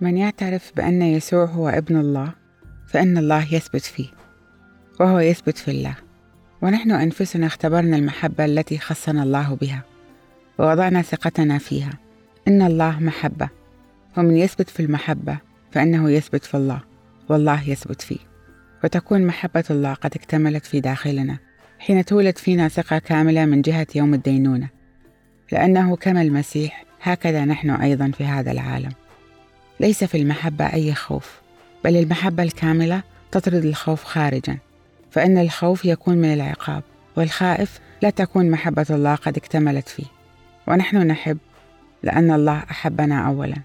من يعترف بأن يسوع هو ابن الله فإن الله يثبت فيه وهو يثبت في الله. ونحن أنفسنا اختبرنا المحبة التي خصنا الله بها ووضعنا ثقتنا فيها. إن الله محبة ومن يثبت في المحبة فإنه يثبت في الله والله يثبت فيه. وتكون محبة الله قد اكتملت في داخلنا حين تولد فينا ثقة كاملة من جهة يوم الدينونة. لأنه كما المسيح هكذا نحن أيضا في هذا العالم. ليس في المحبة أي خوف بل المحبة الكاملة تطرد الخوف خارجا فإن الخوف يكون من العقاب والخائف لا تكون محبة الله قد اكتملت فيه. ونحن نحب لأن الله أحبنا أولا.